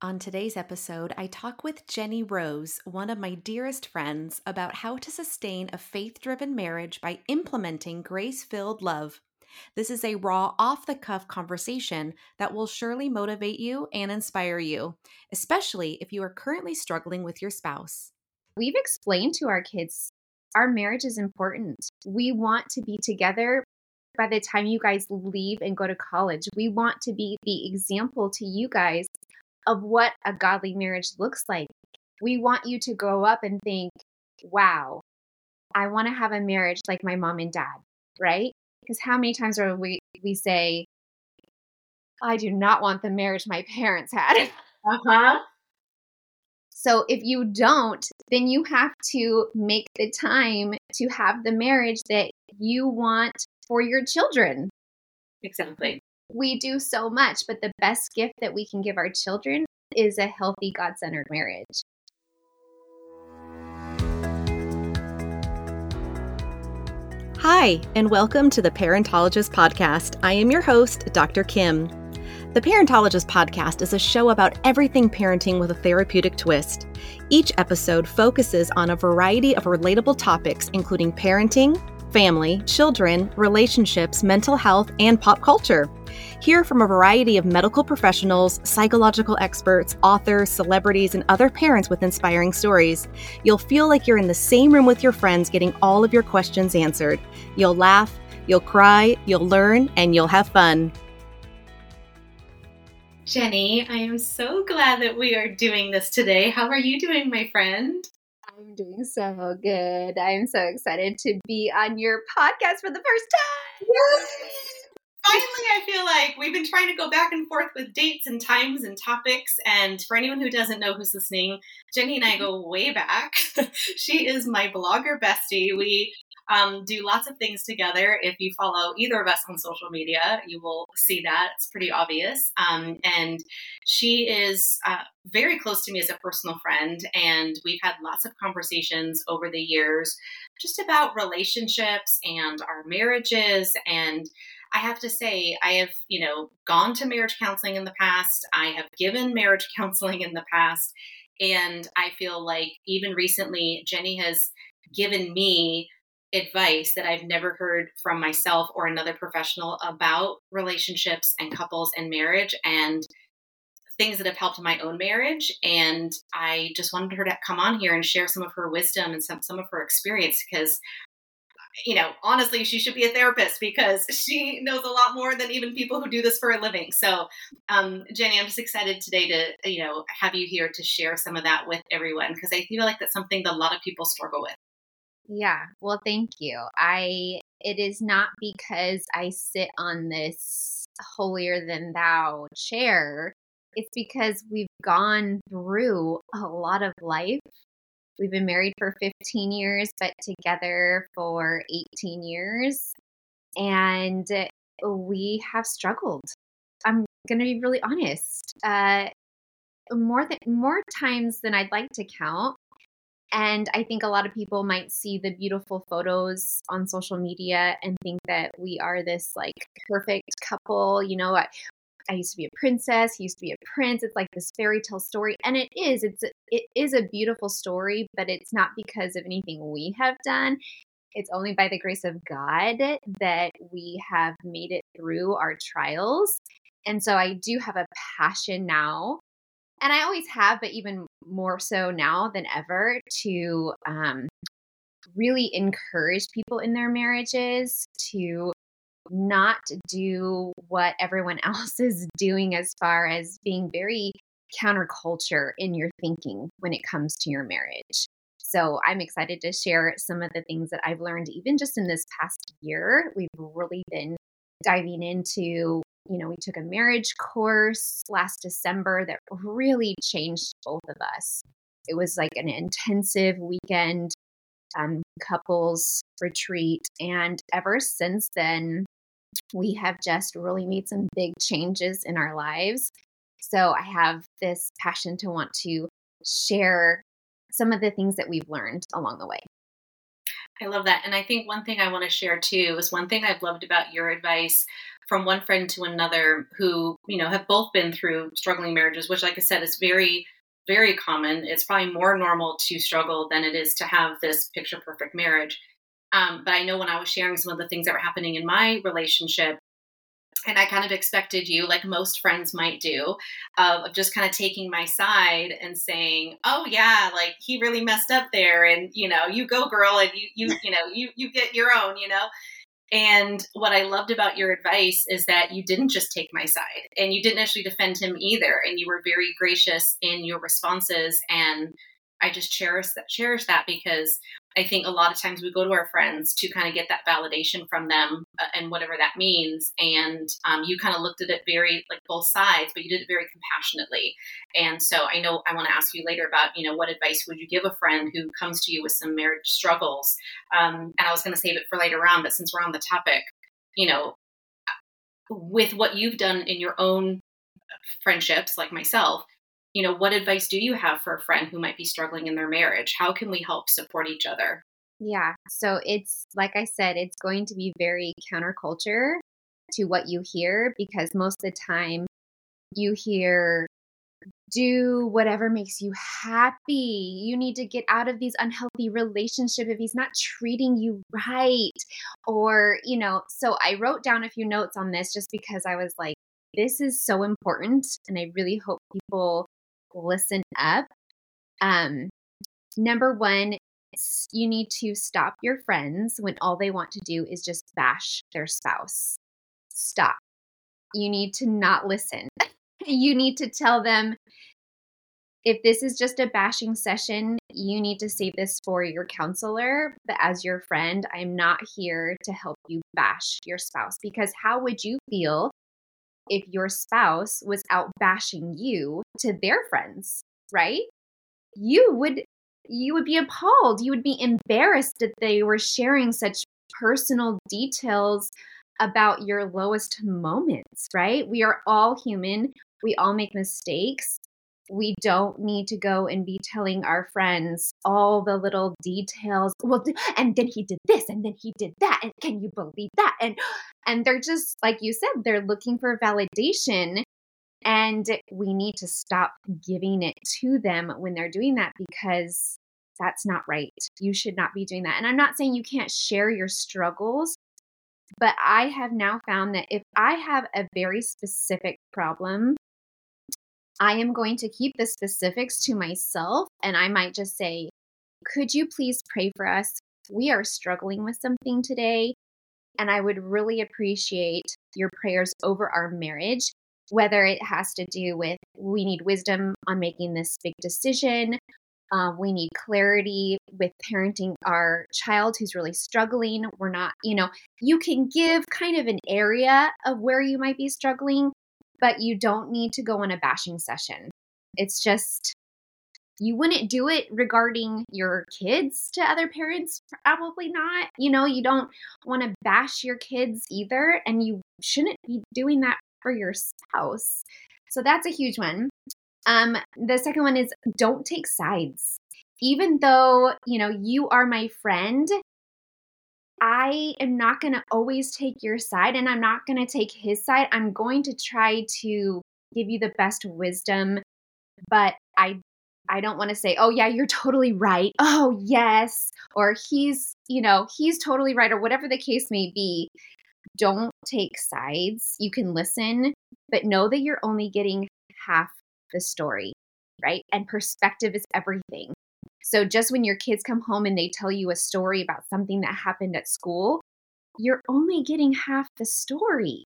On today's episode, I talk with Jenny Rose, one of my dearest friends, about how to sustain a faith driven marriage by implementing grace filled love. This is a raw, off the cuff conversation that will surely motivate you and inspire you, especially if you are currently struggling with your spouse. We've explained to our kids our marriage is important. We want to be together by the time you guys leave and go to college. We want to be the example to you guys of what a godly marriage looks like. We want you to grow up and think, wow, I want to have a marriage like my mom and dad, right? Because how many times are we we say, I do not want the marriage my parents had. Uh-huh. So if you don't, then you have to make the time to have the marriage that you want for your children. Exactly we do so much, but the best gift that we can give our children is a healthy, God centered marriage. Hi, and welcome to the Parentologist Podcast. I am your host, Dr. Kim. The Parentologist Podcast is a show about everything parenting with a therapeutic twist. Each episode focuses on a variety of relatable topics, including parenting, family, children, relationships, mental health, and pop culture. Hear from a variety of medical professionals, psychological experts, authors, celebrities, and other parents with inspiring stories. You'll feel like you're in the same room with your friends getting all of your questions answered. You'll laugh, you'll cry, you'll learn, and you'll have fun. Jenny, I am so glad that we are doing this today. How are you doing, my friend? I'm doing so good. I'm so excited to be on your podcast for the first time. Finally, I feel like we've been trying to go back and forth with dates and times and topics. And for anyone who doesn't know who's listening, Jenny and I go way back. she is my blogger bestie. We um, do lots of things together. If you follow either of us on social media, you will see that. It's pretty obvious. Um, and she is uh, very close to me as a personal friend. And we've had lots of conversations over the years just about relationships and our marriages and I have to say, I have, you know, gone to marriage counseling in the past. I have given marriage counseling in the past. And I feel like even recently, Jenny has given me advice that I've never heard from myself or another professional about relationships and couples and marriage and things that have helped my own marriage. And I just wanted her to come on here and share some of her wisdom and some, some of her experience because you know, honestly, she should be a therapist because she knows a lot more than even people who do this for a living. So, um, Jenny, I'm just excited today to, you know, have you here to share some of that with everyone because I feel like that's something that a lot of people struggle with. Yeah. Well, thank you. I, it is not because I sit on this holier than thou chair. It's because we've gone through a lot of life We've been married for 15 years, but together for 18 years. And we have struggled. I'm going to be really honest. Uh, more than more times than I'd like to count. And I think a lot of people might see the beautiful photos on social media and think that we are this like perfect couple. You know, I used to be a princess, he used to be a prince. It's like this fairy tale story, and it is. It's it is a beautiful story, but it's not because of anything we have done. It's only by the grace of God that we have made it through our trials. And so I do have a passion now, and I always have, but even more so now than ever, to um, really encourage people in their marriages to not do what everyone else is doing as far as being very counterculture in your thinking when it comes to your marriage. So I'm excited to share some of the things that I've learned even just in this past year. We've really been diving into, you know, we took a marriage course last December that really changed both of us. It was like an intensive weekend um, couples retreat. And ever since then, we have just really made some big changes in our lives. So I have this passion to want to share some of the things that we've learned along the way. I love that. And I think one thing I want to share too is one thing I've loved about your advice from one friend to another who, you know, have both been through struggling marriages, which, like I said, is very, very common. It's probably more normal to struggle than it is to have this picture perfect marriage. Um, but I know when I was sharing some of the things that were happening in my relationship, and I kind of expected you, like most friends might do, uh, of just kind of taking my side and saying, "Oh yeah, like he really messed up there, and you know, you go, girl, and you you you know, you you get your own, you know." And what I loved about your advice is that you didn't just take my side, and you didn't actually defend him either, and you were very gracious in your responses and I just cherish that cherish that because I think a lot of times we go to our friends to kind of get that validation from them uh, and whatever that means. And um, you kind of looked at it very like both sides, but you did it very compassionately. And so I know I want to ask you later about you know what advice would you give a friend who comes to you with some marriage struggles? Um, and I was going to save it for later on, but since we're on the topic, you know, with what you've done in your own friendships, like myself you know, what advice do you have for a friend who might be struggling in their marriage? How can we help support each other? Yeah. So it's like I said, it's going to be very counterculture to what you hear because most of the time you hear do whatever makes you happy. You need to get out of these unhealthy relationship if he's not treating you right. Or, you know, so I wrote down a few notes on this just because I was like this is so important and I really hope people listen up. Um, number one, you need to stop your friends when all they want to do is just bash their spouse. Stop. You need to not listen. you need to tell them if this is just a bashing session, you need to save this for your counselor. But as your friend, I'm not here to help you bash your spouse because how would you feel if your spouse was out bashing you to their friends, right? You would you would be appalled. You would be embarrassed that they were sharing such personal details about your lowest moments, right? We are all human. We all make mistakes we don't need to go and be telling our friends all the little details. Well and then he did this and then he did that and can you believe that? And and they're just like you said they're looking for validation and we need to stop giving it to them when they're doing that because that's not right. You should not be doing that. And i'm not saying you can't share your struggles but i have now found that if i have a very specific problem I am going to keep the specifics to myself and I might just say, Could you please pray for us? We are struggling with something today. And I would really appreciate your prayers over our marriage, whether it has to do with we need wisdom on making this big decision. Uh, we need clarity with parenting our child who's really struggling. We're not, you know, you can give kind of an area of where you might be struggling, but you don't need to go on a bashing session. It's just, you wouldn't do it regarding your kids to other parents, probably not. You know, you don't want to bash your kids either, and you shouldn't be doing that for your spouse. So that's a huge one. Um, the second one is don't take sides. Even though, you know, you are my friend, I am not going to always take your side and I'm not going to take his side. I'm going to try to give you the best wisdom, but I I don't want to say, "Oh yeah, you're totally right." Oh, yes, or he's, you know, he's totally right or whatever the case may be. Don't take sides. You can listen, but know that you're only getting half the story, right? And perspective is everything. So just when your kids come home and they tell you a story about something that happened at school, you're only getting half the story.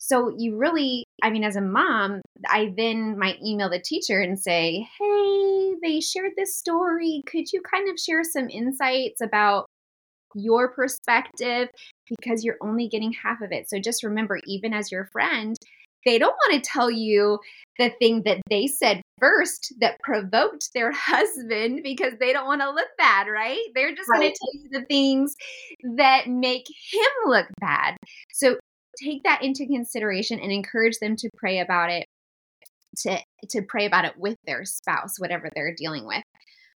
So you really, I mean, as a mom, I then might email the teacher and say, hey, they shared this story. Could you kind of share some insights about your perspective? Because you're only getting half of it. So just remember, even as your friend, they don't want to tell you the thing that they said first that provoked their husband because they don't want to look bad, right? They're just right. going to tell you the things that make him look bad. So take that into consideration and encourage them to pray about it to to pray about it with their spouse whatever they're dealing with.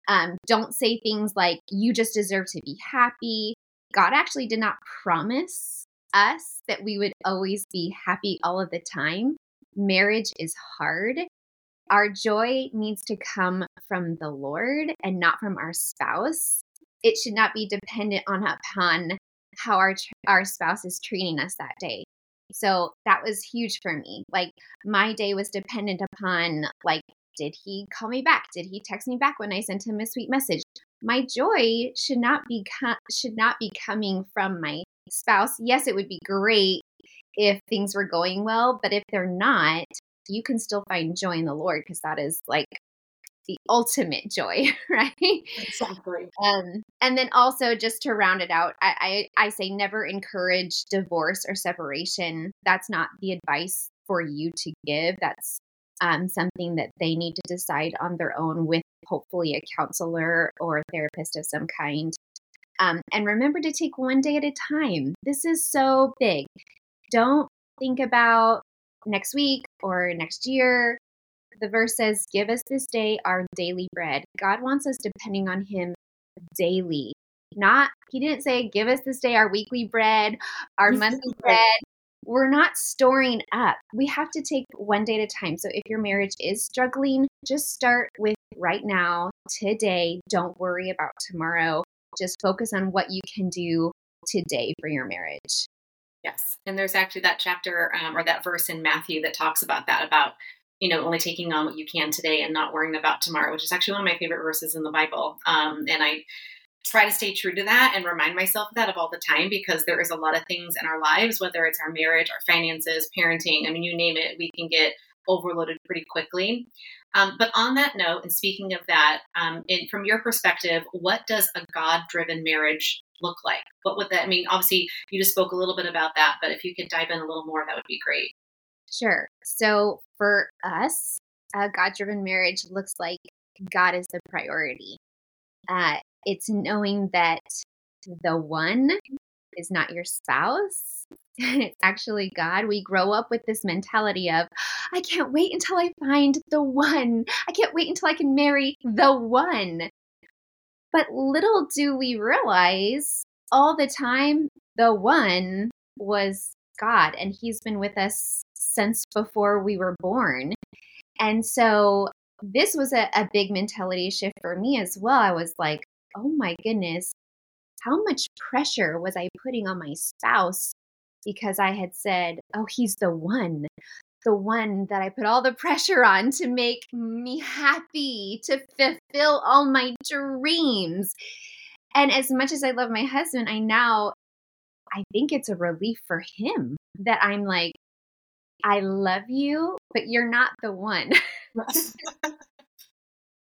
Um, don't say things like, you just deserve to be happy. God actually did not promise us that we would always be happy all of the time. Marriage is hard. Our joy needs to come from the Lord and not from our spouse. It should not be dependent on upon how our our spouse is treating us that day. So that was huge for me. Like my day was dependent upon like did he call me back? Did he text me back when I sent him a sweet message? My joy should not be should not be coming from my spouse. Yes, it would be great if things were going well, but if they're not, you can still find joy in the Lord because that is like the ultimate joy, right? Exactly. Um, and then also just to round it out, I, I I say never encourage divorce or separation. That's not the advice for you to give. That's um, something that they need to decide on their own with hopefully a counselor or a therapist of some kind. Um, and remember to take one day at a time. This is so big. Don't think about next week or next year. The verse says, Give us this day our daily bread. God wants us depending on Him daily. Not, He didn't say, Give us this day our weekly bread, our monthly bread. We're not storing up. We have to take one day at a time. So if your marriage is struggling, just start with right now, today. Don't worry about tomorrow. Just focus on what you can do today for your marriage. Yes. And there's actually that chapter um, or that verse in Matthew that talks about that, about, you know, only taking on what you can today and not worrying about tomorrow, which is actually one of my favorite verses in the Bible. Um, and I try to stay true to that and remind myself of that of all the time because there is a lot of things in our lives, whether it's our marriage, our finances, parenting, I mean, you name it, we can get overloaded pretty quickly. Um, but on that note, and speaking of that, um, in, from your perspective, what does a God driven marriage look like? What would that I mean? Obviously, you just spoke a little bit about that, but if you could dive in a little more, that would be great. Sure. So for us, a God driven marriage looks like God is the priority. Uh, it's knowing that the one is not your spouse. It's actually God. We grow up with this mentality of, I can't wait until I find the one. I can't wait until I can marry the one. But little do we realize all the time, the one was God, and He's been with us since before we were born. And so this was a, a big mentality shift for me as well. I was like, oh my goodness, how much pressure was I putting on my spouse because I had said, oh, he's the one the one that I put all the pressure on to make me happy, to fulfill all my dreams. And as much as I love my husband, I now I think it's a relief for him that I'm like I love you, but you're not the one.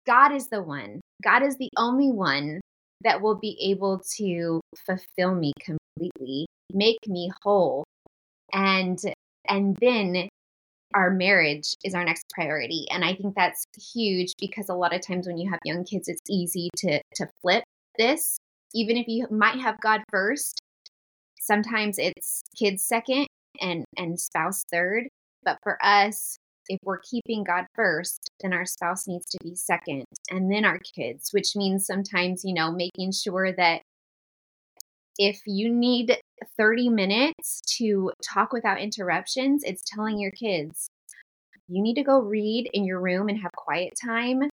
God is the one. God is the only one that will be able to fulfill me completely, make me whole. And and then our marriage is our next priority and i think that's huge because a lot of times when you have young kids it's easy to to flip this even if you might have god first sometimes it's kids second and and spouse third but for us if we're keeping god first then our spouse needs to be second and then our kids which means sometimes you know making sure that if you need 30 minutes to talk without interruptions, it's telling your kids, you need to go read in your room and have quiet time.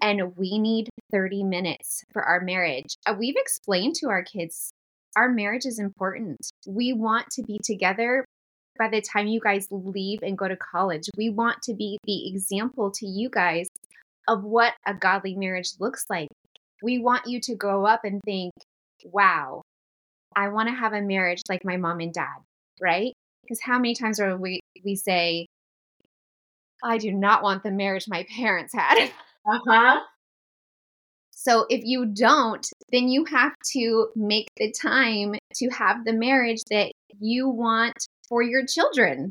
And we need 30 minutes for our marriage. Uh, we've explained to our kids our marriage is important. We want to be together by the time you guys leave and go to college. We want to be the example to you guys of what a godly marriage looks like. We want you to grow up and think, wow, I want to have a marriage like my mom and dad, right? Because how many times are we we say, I do not want the marriage my parents had. Uh-huh. So if you don't, then you have to make the time to have the marriage that you want for your children.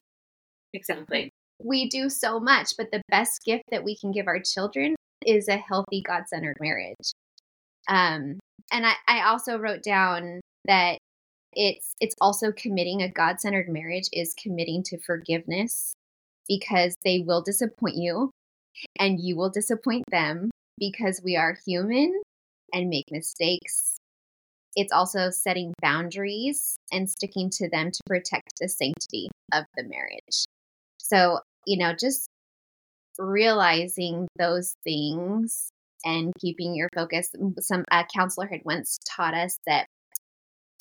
Exactly. We do so much, but the best gift that we can give our children is a healthy God centered marriage. Um, and I, I also wrote down that it's it's also committing a god-centered marriage is committing to forgiveness because they will disappoint you and you will disappoint them because we are human and make mistakes. It's also setting boundaries and sticking to them to protect the sanctity of the marriage. So, you know, just realizing those things and keeping your focus. Some a counselor had once taught us that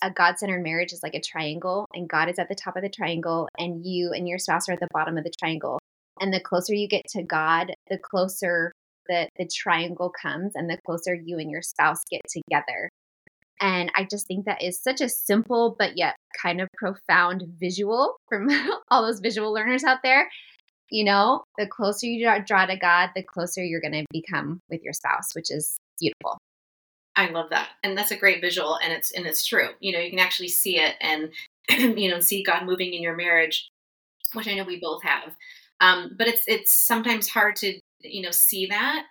a God centered marriage is like a triangle, and God is at the top of the triangle, and you and your spouse are at the bottom of the triangle. And the closer you get to God, the closer the, the triangle comes, and the closer you and your spouse get together. And I just think that is such a simple but yet kind of profound visual from all those visual learners out there. You know, the closer you draw, to God, the closer you're going to become with your spouse, which is beautiful. I love that. And that's a great visual and it's and it's true. You know, you can actually see it and you know, see God moving in your marriage, which I know we both have. Um, but it's it's sometimes hard to, you know, see that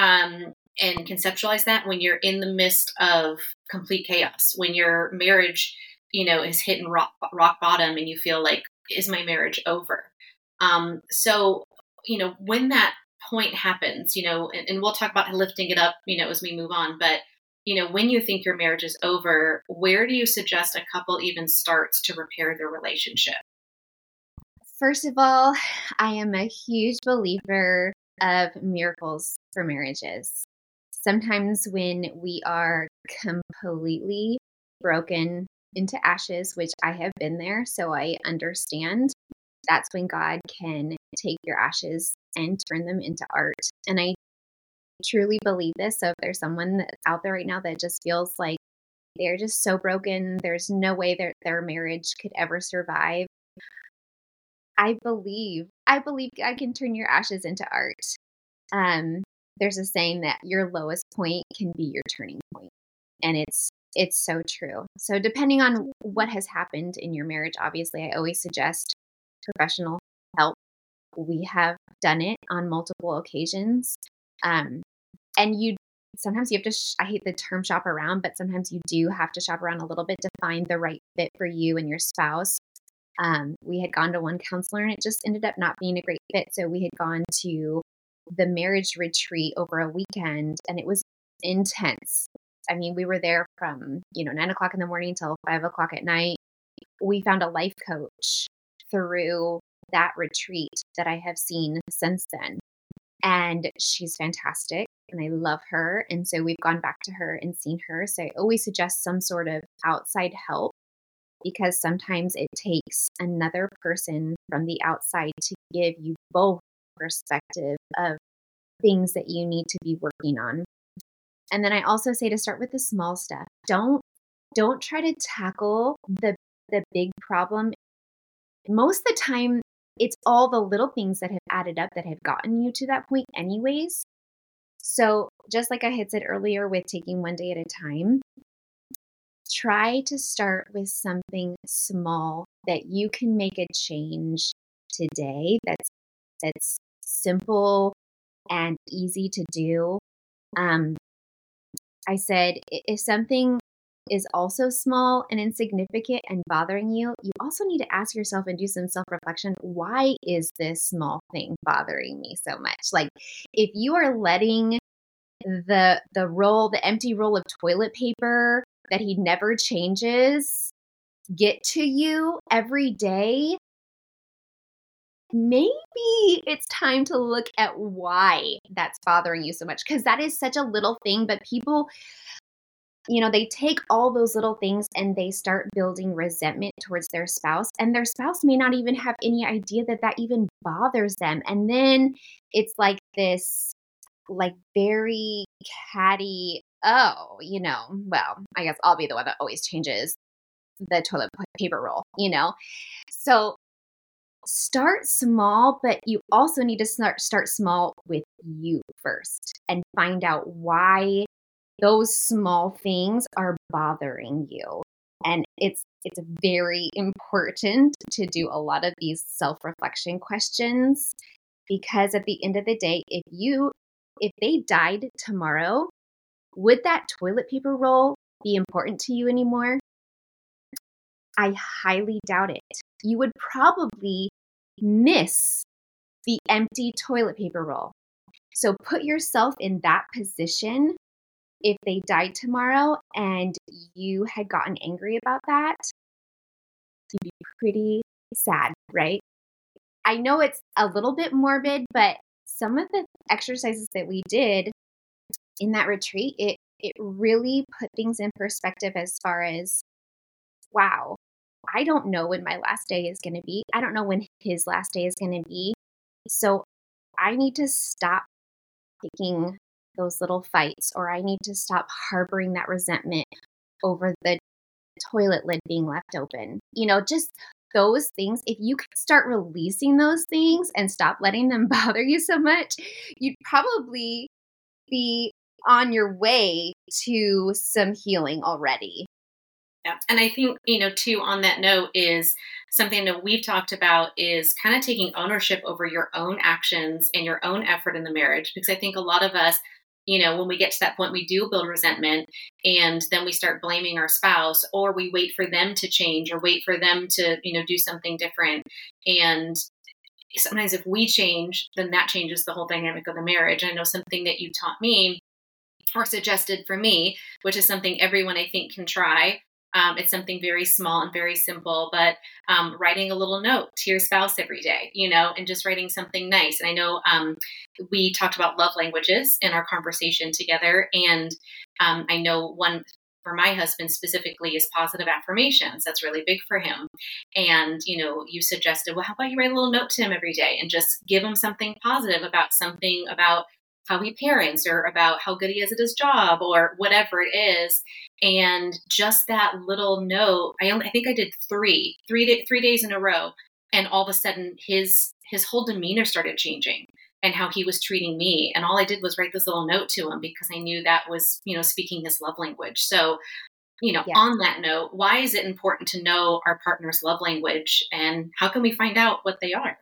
um, and conceptualize that when you're in the midst of complete chaos, when your marriage, you know, is hitting rock rock bottom and you feel like, is my marriage over? Um, so, you know, when that point happens, you know, and, and we'll talk about lifting it up, you know, as we move on, but you know, when you think your marriage is over, where do you suggest a couple even starts to repair their relationship? First of all, I am a huge believer of miracles for marriages. Sometimes when we are completely broken into ashes, which I have been there, so I understand, that's when God can take your ashes and turn them into art. And I truly believe this. So if there's someone that's out there right now that just feels like they're just so broken, there's no way that their marriage could ever survive. I believe, I believe I can turn your ashes into art. Um, there's a saying that your lowest point can be your turning point, and it's it's so true. So depending on what has happened in your marriage, obviously, I always suggest professional help. We have done it on multiple occasions. Um, and you sometimes you have to sh- i hate the term shop around but sometimes you do have to shop around a little bit to find the right fit for you and your spouse um, we had gone to one counselor and it just ended up not being a great fit so we had gone to the marriage retreat over a weekend and it was intense i mean we were there from you know nine o'clock in the morning till five o'clock at night we found a life coach through that retreat that i have seen since then and she's fantastic and I love her. And so we've gone back to her and seen her. So I always suggest some sort of outside help because sometimes it takes another person from the outside to give you both perspective of things that you need to be working on. And then I also say to start with the small stuff. Don't don't try to tackle the the big problem. Most of the time it's all the little things that have added up that have gotten you to that point anyways. So, just like I had said earlier with taking one day at a time, try to start with something small that you can make a change today that's that's simple and easy to do. Um, I said if something is also small and insignificant and bothering you, you also need to ask yourself and do some self reflection. Why is this small thing bothering me so much? Like, if you are letting the the roll, the empty roll of toilet paper that he never changes get to you every day, maybe it's time to look at why that's bothering you so much because that is such a little thing, but people you know, they take all those little things and they start building resentment towards their spouse, and their spouse may not even have any idea that that even bothers them. And then it's like this, like, very catty, oh, you know, well, I guess I'll be the one that always changes the toilet paper roll, you know? So start small, but you also need to start start small with you first and find out why those small things are bothering you. And it's it's very important to do a lot of these self-reflection questions because at the end of the day, if you if they died tomorrow, would that toilet paper roll be important to you anymore? I highly doubt it. You would probably miss the empty toilet paper roll. So put yourself in that position. If they died tomorrow and you had gotten angry about that, you'd be pretty sad, right? I know it's a little bit morbid, but some of the exercises that we did in that retreat, it it really put things in perspective as far as wow, I don't know when my last day is going to be. I don't know when his last day is going to be. So I need to stop picking those little fights or I need to stop harboring that resentment over the toilet lid being left open. You know, just those things, if you can start releasing those things and stop letting them bother you so much, you'd probably be on your way to some healing already. Yeah. And I think, you know, too, on that note, is something that we've talked about is kind of taking ownership over your own actions and your own effort in the marriage. Because I think a lot of us, you know, when we get to that point, we do build resentment and then we start blaming our spouse or we wait for them to change or wait for them to, you know, do something different. And sometimes if we change, then that changes the whole dynamic of the marriage. I know something that you taught me or suggested for me, which is something everyone I think can try, um, it's something very small and very simple, but um, writing a little note to your spouse every day, you know, and just writing something nice. And I know um, we talked about love languages in our conversation together. And um, I know one for my husband specifically is positive affirmations. That's really big for him. And, you know, you suggested, well, how about you write a little note to him every day and just give him something positive about something about how he parents or about how good he is at his job or whatever it is. And just that little note i only i think i did three three day, three days in a row. And all of a sudden his his whole demeanor started changing and how he was treating me. And all i did was write this little note to him because i knew that was you know speaking his love language. So you know on that note why is it important to know our partner's love language and how can we find out what they are?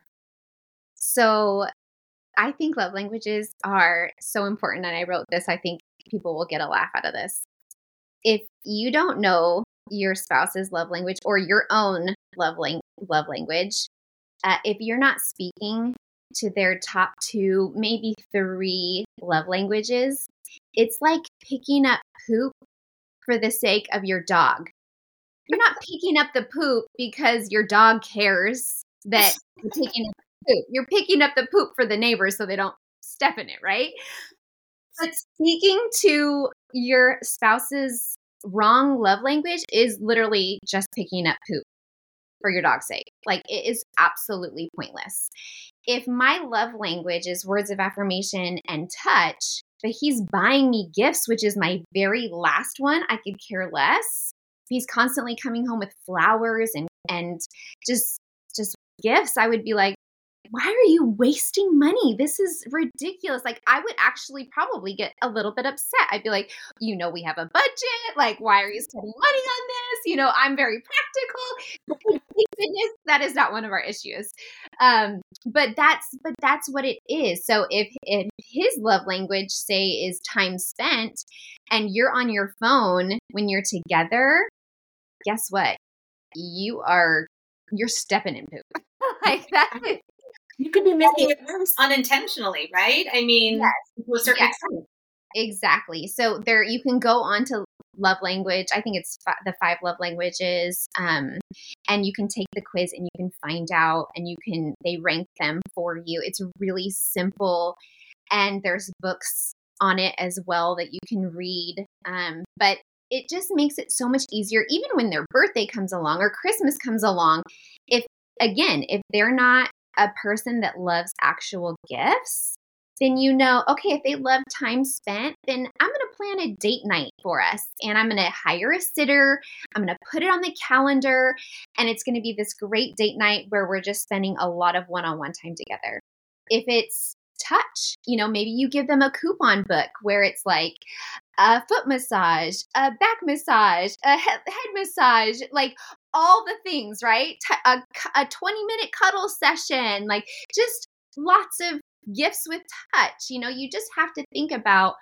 So I think love languages are so important. And I wrote this, I think people will get a laugh out of this. If you don't know your spouse's love language or your own love, lang- love language, uh, if you're not speaking to their top two, maybe three love languages, it's like picking up poop for the sake of your dog. You're not picking up the poop because your dog cares that you're taking up poop. You're picking up the poop for the neighbors so they don't step in it, right? But speaking to your spouse's wrong love language is literally just picking up poop for your dog's sake. Like it is absolutely pointless. If my love language is words of affirmation and touch, but he's buying me gifts, which is my very last one, I could care less. He's constantly coming home with flowers and and just just gifts. I would be like, why are you wasting money? This is ridiculous. Like, I would actually probably get a little bit upset. I'd be like, you know, we have a budget. Like, why are you spending money on this? You know, I'm very practical. Goodness that is not one of our issues. Um, but that's but that's what it is. So if if his love language, say, is time spent, and you're on your phone when you're together, guess what? You are you're stepping in poop. like that you could be making it worse unintentionally, right? I mean, yes. to a certain yes. extent. Exactly. So there, you can go on to love language. I think it's fi- the five love languages, um, and you can take the quiz and you can find out, and you can they rank them for you. It's really simple, and there's books on it as well that you can read. Um, but it just makes it so much easier, even when their birthday comes along or Christmas comes along. If again, if they're not a person that loves actual gifts, then you know, okay, if they love time spent, then I'm going to plan a date night for us and I'm going to hire a sitter. I'm going to put it on the calendar and it's going to be this great date night where we're just spending a lot of one on one time together. If it's touch, you know, maybe you give them a coupon book where it's like a foot massage, a back massage, a head massage, like all the things, right? A, a 20 minute cuddle session, like just lots of gifts with touch. You know, you just have to think about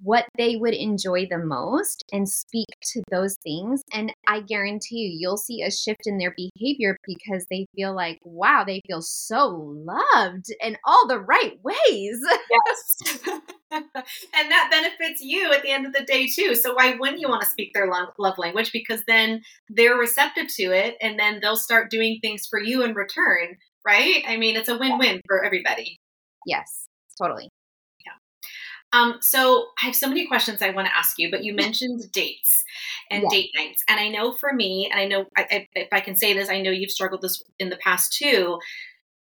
what they would enjoy the most and speak to those things. And I guarantee you, you'll see a shift in their behavior because they feel like, wow, they feel so loved in all the right ways. Yes. and that benefits you at the end of the day, too. So, why wouldn't you want to speak their love language? Because then they're receptive to it and then they'll start doing things for you in return, right? I mean, it's a win win for everybody. Yes, totally. Um, so I have so many questions I want to ask you, but you mentioned dates and date nights, and I know for me, and I know I, I, if I can say this, I know you've struggled this in the past too.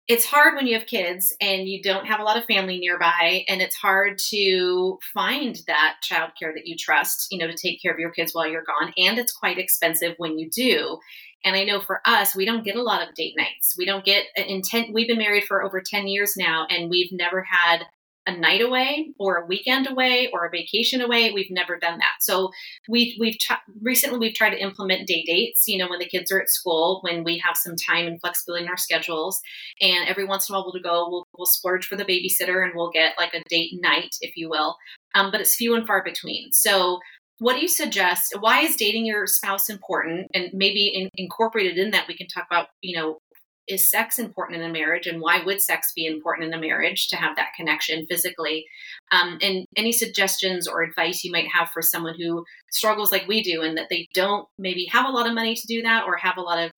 It's hard when you have kids and you don't have a lot of family nearby, and it's hard to find that childcare that you trust, you know, to take care of your kids while you're gone, and it's quite expensive when you do. And I know for us, we don't get a lot of date nights. We don't get intent. We've been married for over 10 years now, and we've never had a night away or a weekend away or a vacation away. We've never done that. So we we've recently we've tried to implement day dates. You know, when the kids are at school, when we have some time and flexibility in our schedules, and every once in a while we'll go. We'll, we'll splurge for the babysitter and we'll get like a date night, if you will. Um, but it's few and far between. So what do you suggest why is dating your spouse important and maybe in, incorporated in that we can talk about you know is sex important in a marriage and why would sex be important in a marriage to have that connection physically? Um, and any suggestions or advice you might have for someone who struggles like we do and that they don't maybe have a lot of money to do that or have a lot of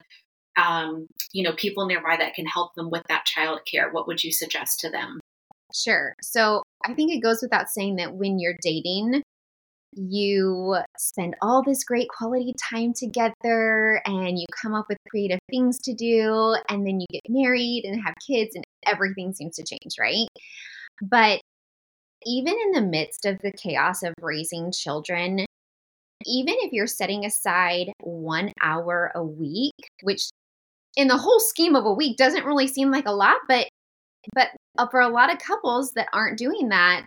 um, you know people nearby that can help them with that child care what would you suggest to them? Sure. So i think it goes without saying that when you're dating you spend all this great quality time together and you come up with creative things to do and then you get married and have kids and everything seems to change right? But even in the midst of the chaos of raising children even if you're setting aside one hour a week which in the whole scheme of a week doesn't really seem like a lot but but uh, for a lot of couples that aren't doing that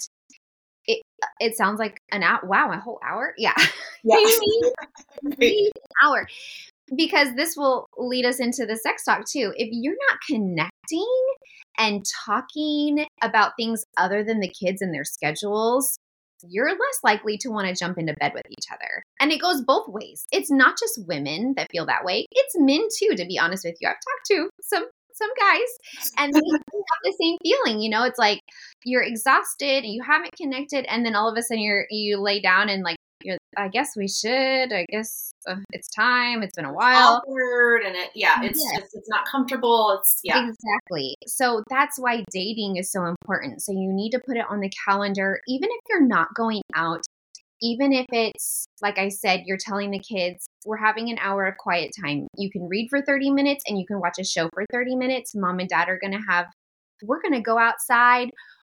it it sounds like an hour. Wow, a whole hour? Yeah. Yeah. an hour. Because this will lead us into the sex talk too. If you're not connecting and talking about things other than the kids and their schedules, you're less likely to want to jump into bed with each other. And it goes both ways. It's not just women that feel that way, it's men too, to be honest with you. I've talked to some some guys and they have the same feeling you know it's like you're exhausted and you haven't connected and then all of a sudden you're you lay down and like you're i guess we should i guess uh, it's time it's been a while awkward and it yeah it's yes. just it's not comfortable it's yeah exactly so that's why dating is so important so you need to put it on the calendar even if you're not going out even if it's like I said, you're telling the kids, we're having an hour of quiet time. You can read for 30 minutes and you can watch a show for 30 minutes. Mom and dad are going to have, we're going to go outside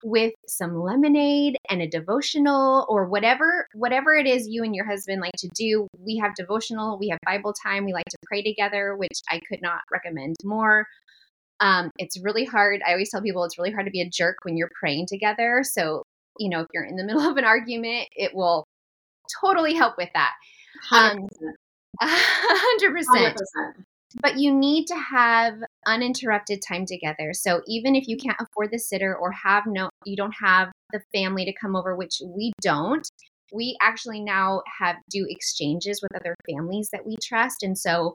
with some lemonade and a devotional or whatever whatever it is you and your husband like to do we have devotional we have bible time we like to pray together which i could not recommend more um, it's really hard i always tell people it's really hard to be a jerk when you're praying together so you know if you're in the middle of an argument it will totally help with that. Um, 100%. 100%. But you need to have uninterrupted time together. So even if you can't afford the sitter or have no, you don't have the family to come over, which we don't, we actually now have do exchanges with other families that we trust. And so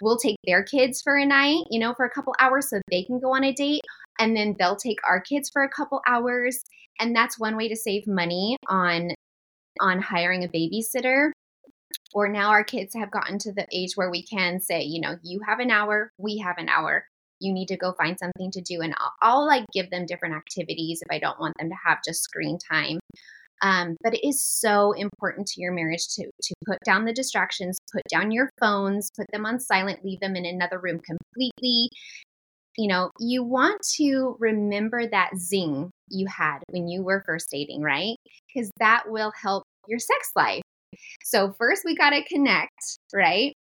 we'll take their kids for a night, you know, for a couple hours so they can go on a date. And then they'll take our kids for a couple hours. And that's one way to save money on on hiring a babysitter or now our kids have gotten to the age where we can say, you know, you have an hour, we have an hour. You need to go find something to do. And I'll, I'll like give them different activities if I don't want them to have just screen time. Um, but it is so important to your marriage to to put down the distractions, put down your phones, put them on silent, leave them in another room completely. You know, you want to remember that zing you had when you were first dating, right? Because that will help your sex life. So first we got to connect, right?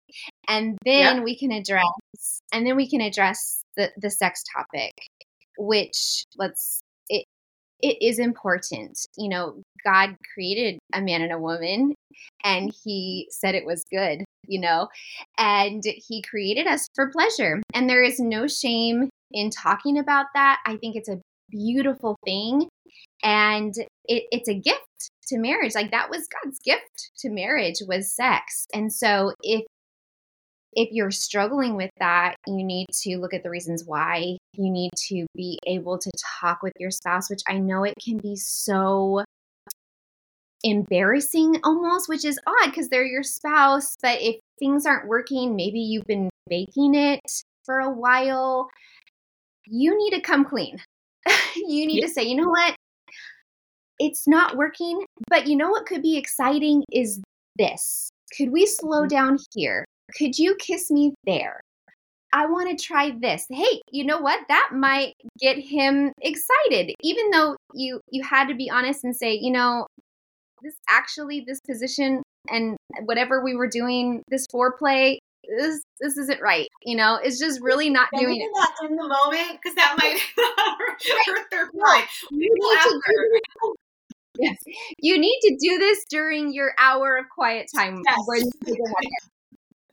And then yep. we can address and then we can address the the sex topic which let's it it is important. You know, God created a man and a woman and he said it was good, you know. And he created us for pleasure. And there is no shame in talking about that. I think it's a beautiful thing and it, it's a gift to marriage. Like that was God's gift to marriage was sex. And so if if you're struggling with that, you need to look at the reasons why. You need to be able to talk with your spouse, which I know it can be so embarrassing almost, which is odd because they're your spouse. But if things aren't working, maybe you've been baking it for a while, you need to come clean. you need yeah. to say, you know what? It's not working, but you know what could be exciting is this. Could we slow mm-hmm. down here? Could you kiss me there? I want to try this. Hey, you know what? That might get him excited. Even though you you had to be honest and say, you know, this actually this position and whatever we were doing, this foreplay, this this isn't right. You know, it's just really not doing it. Not in the moment because that might hurt their pride. Yes. You need to do this during your hour of quiet time yes.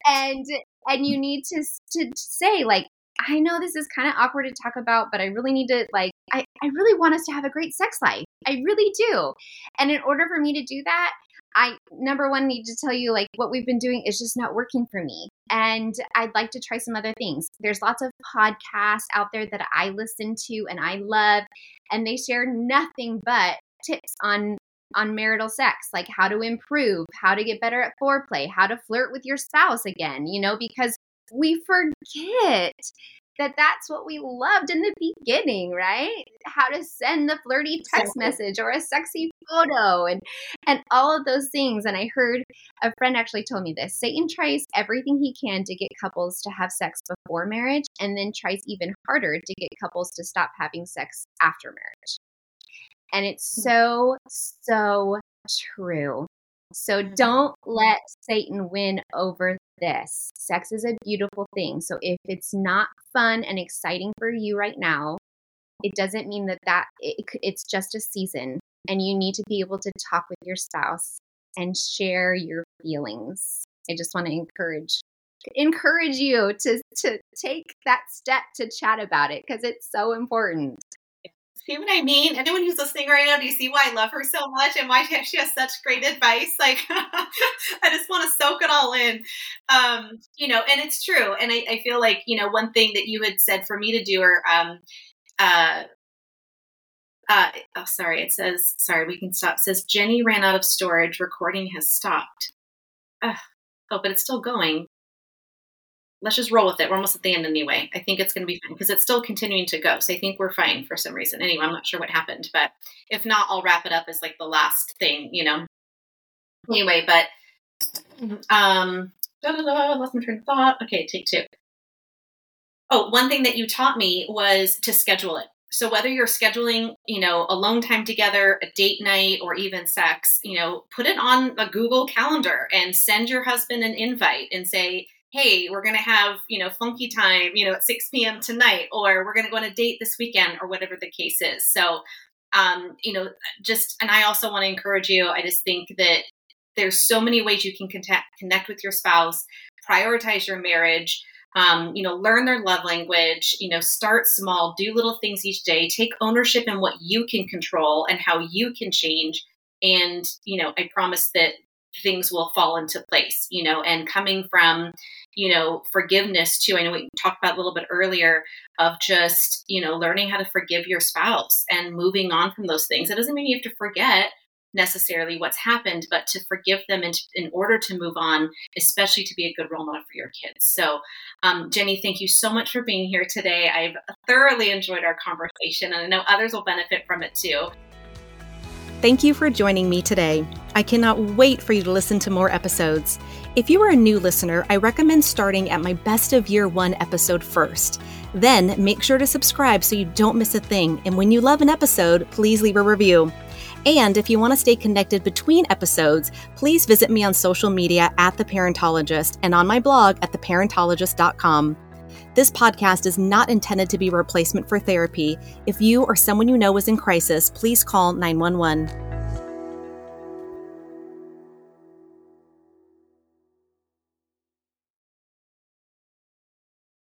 and and you need to to say like I know this is kind of awkward to talk about, but I really need to like I, I really want us to have a great sex life. I really do. And in order for me to do that, I number one need to tell you like what we've been doing is just not working for me. And I'd like to try some other things. There's lots of podcasts out there that I listen to and I love, and they share nothing but tips on on marital sex, like how to improve, how to get better at foreplay, how to flirt with your spouse again, you know, because we forget that that's what we loved in the beginning, right? How to send the flirty text message or a sexy photo and and all of those things. And I heard a friend actually told me this. Satan tries everything he can to get couples to have sex before marriage and then tries even harder to get couples to stop having sex after marriage. And it's hmm. so so true. So mm-hmm. don't let Satan win over this. Sex is a beautiful thing. So if it's not fun and exciting for you right now, it doesn't mean that that it, it's just a season and you need to be able to talk with your spouse and share your feelings. I just want to encourage encourage you to to take that step to chat about it because it's so important see what I mean? Anyone who's listening right now, do you see why I love her so much and why she has such great advice? Like, I just want to soak it all in. Um, you know, and it's true. And I, I, feel like, you know, one thing that you had said for me to do, or, um, uh, uh, oh, sorry, it says, sorry, we can stop. It says Jenny ran out of storage. Recording has stopped. oh, but it's still going let's just roll with it. We're almost at the end anyway. I think it's going to be fine because it's still continuing to go. So I think we're fine for some reason. Anyway, I'm not sure what happened, but if not, I'll wrap it up as like the last thing, you know. Anyway, but um, da, da, da, lost my train of thought. Okay, take two. Oh, one thing that you taught me was to schedule it. So whether you're scheduling, you know, alone time together, a date night, or even sex, you know, put it on a Google Calendar and send your husband an invite and say, hey, we're going to have, you know, funky time, you know, at 6 p.m. tonight, or we're going to go on a date this weekend, or whatever the case is. So, um, you know, just, and I also want to encourage you, I just think that there's so many ways you can connect, connect with your spouse, prioritize your marriage. Um, you know, learn their love language, you know, start small, do little things each day, take ownership in what you can control and how you can change. And, you know, I promise that things will fall into place, you know, and coming from, you know, forgiveness too. I know we talked about a little bit earlier of just, you know, learning how to forgive your spouse and moving on from those things. It doesn't mean you have to forget necessarily what's happened, but to forgive them in, in order to move on, especially to be a good role model for your kids. So, um, Jenny, thank you so much for being here today. I've thoroughly enjoyed our conversation, and I know others will benefit from it too. Thank you for joining me today. I cannot wait for you to listen to more episodes. If you are a new listener, I recommend starting at my Best of Year One episode first. Then make sure to subscribe so you don't miss a thing. And when you love an episode, please leave a review. And if you want to stay connected between episodes, please visit me on social media at The Parentologist and on my blog at theparentologist.com. This podcast is not intended to be a replacement for therapy. If you or someone you know is in crisis, please call 911.